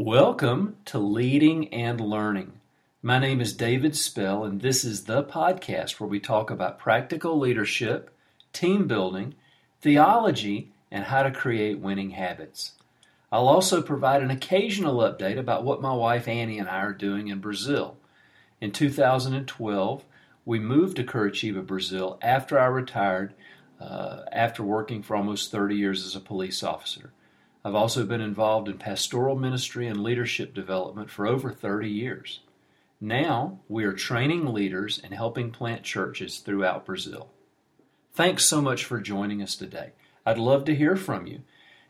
Welcome to Leading and Learning. My name is David Spell, and this is the podcast where we talk about practical leadership, team building, theology, and how to create winning habits. I'll also provide an occasional update about what my wife Annie and I are doing in Brazil. In 2012, we moved to Curitiba, Brazil after I retired uh, after working for almost 30 years as a police officer. I've also been involved in pastoral ministry and leadership development for over 30 years. Now we are training leaders and helping plant churches throughout Brazil. Thanks so much for joining us today. I'd love to hear from you.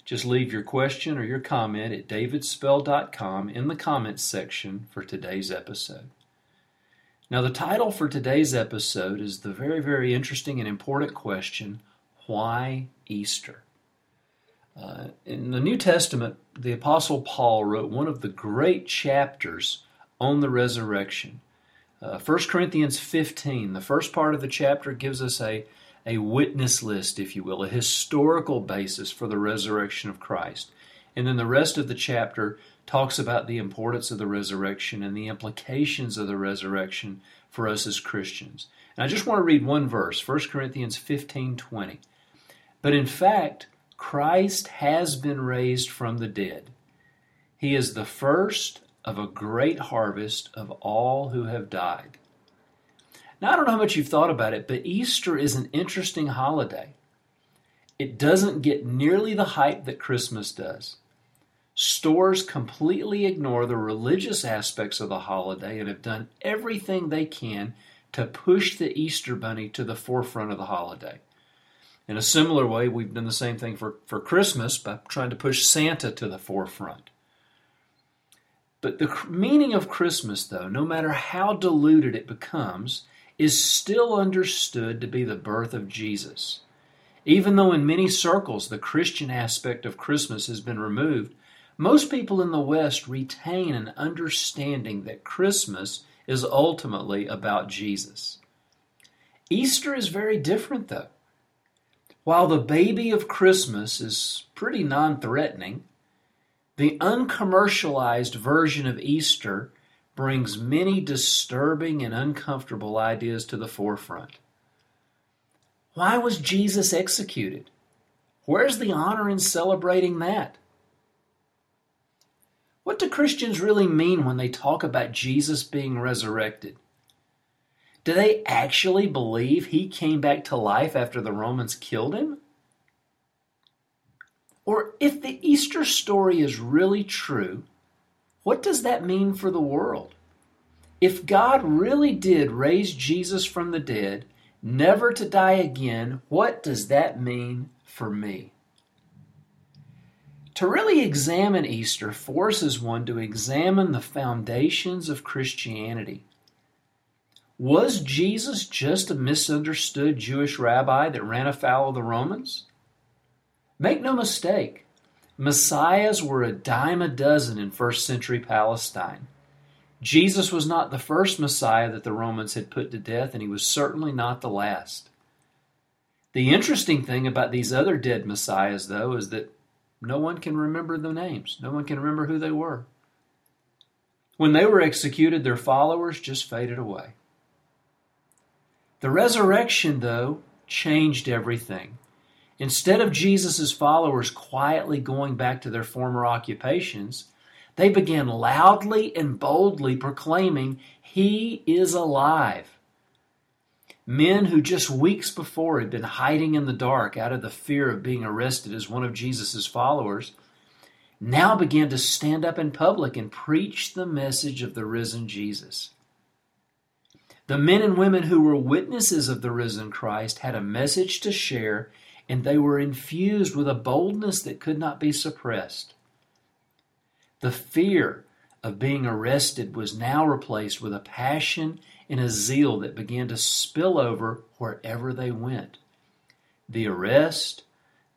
Just leave your question or your comment at davidspell.com in the comments section for today's episode. Now, the title for today's episode is the very, very interesting and important question why Easter? Uh, in the New Testament, the Apostle Paul wrote one of the great chapters on the resurrection. Uh, 1 Corinthians 15, the first part of the chapter gives us a, a witness list, if you will, a historical basis for the resurrection of Christ. And then the rest of the chapter talks about the importance of the resurrection and the implications of the resurrection for us as Christians. And I just want to read one verse, 1 Corinthians 15 20. But in fact, Christ has been raised from the dead. He is the first of a great harvest of all who have died. Now, I don't know how much you've thought about it, but Easter is an interesting holiday. It doesn't get nearly the hype that Christmas does. Stores completely ignore the religious aspects of the holiday and have done everything they can to push the Easter Bunny to the forefront of the holiday. In a similar way, we've done the same thing for, for Christmas by trying to push Santa to the forefront. But the meaning of Christmas, though, no matter how diluted it becomes, is still understood to be the birth of Jesus. Even though in many circles the Christian aspect of Christmas has been removed, most people in the West retain an understanding that Christmas is ultimately about Jesus. Easter is very different, though. While the baby of Christmas is pretty non threatening, the uncommercialized version of Easter brings many disturbing and uncomfortable ideas to the forefront. Why was Jesus executed? Where's the honor in celebrating that? What do Christians really mean when they talk about Jesus being resurrected? Do they actually believe he came back to life after the Romans killed him? Or if the Easter story is really true, what does that mean for the world? If God really did raise Jesus from the dead, never to die again, what does that mean for me? To really examine Easter forces one to examine the foundations of Christianity. Was Jesus just a misunderstood Jewish rabbi that ran afoul of the Romans? Make no mistake, messiahs were a dime a dozen in first century Palestine. Jesus was not the first Messiah that the Romans had put to death, and he was certainly not the last. The interesting thing about these other dead Messiahs, though, is that no one can remember the names. No one can remember who they were. When they were executed, their followers just faded away. The resurrection, though, changed everything. Instead of Jesus' followers quietly going back to their former occupations, they began loudly and boldly proclaiming, He is alive. Men who just weeks before had been hiding in the dark out of the fear of being arrested as one of Jesus' followers now began to stand up in public and preach the message of the risen Jesus. The men and women who were witnesses of the risen Christ had a message to share, and they were infused with a boldness that could not be suppressed. The fear of being arrested was now replaced with a passion and a zeal that began to spill over wherever they went. The arrest,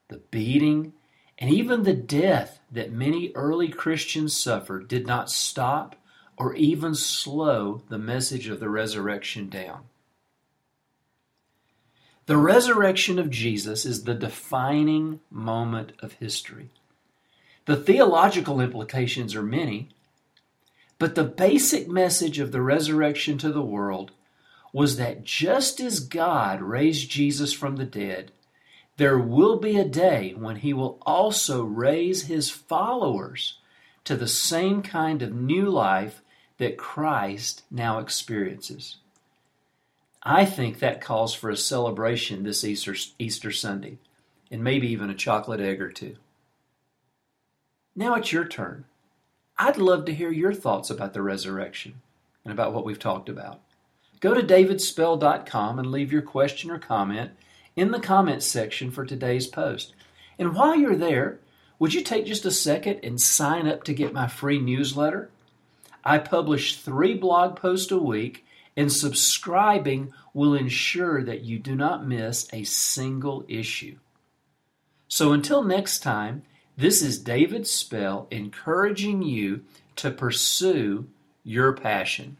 the beating, and even the death that many early Christians suffered did not stop or even slow the message of the resurrection down. The resurrection of Jesus is the defining moment of history. The theological implications are many, but the basic message of the resurrection to the world was that just as God raised Jesus from the dead, there will be a day when he will also raise his followers to the same kind of new life that Christ now experiences. I think that calls for a celebration this Easter, Easter Sunday, and maybe even a chocolate egg or two. Now it's your turn. I'd love to hear your thoughts about the resurrection and about what we've talked about. Go to davidspell.com and leave your question or comment in the comments section for today's post. And while you're there, would you take just a second and sign up to get my free newsletter? I publish three blog posts a week, and subscribing will ensure that you do not miss a single issue. So until next time, this is David Spell encouraging you to pursue your passion.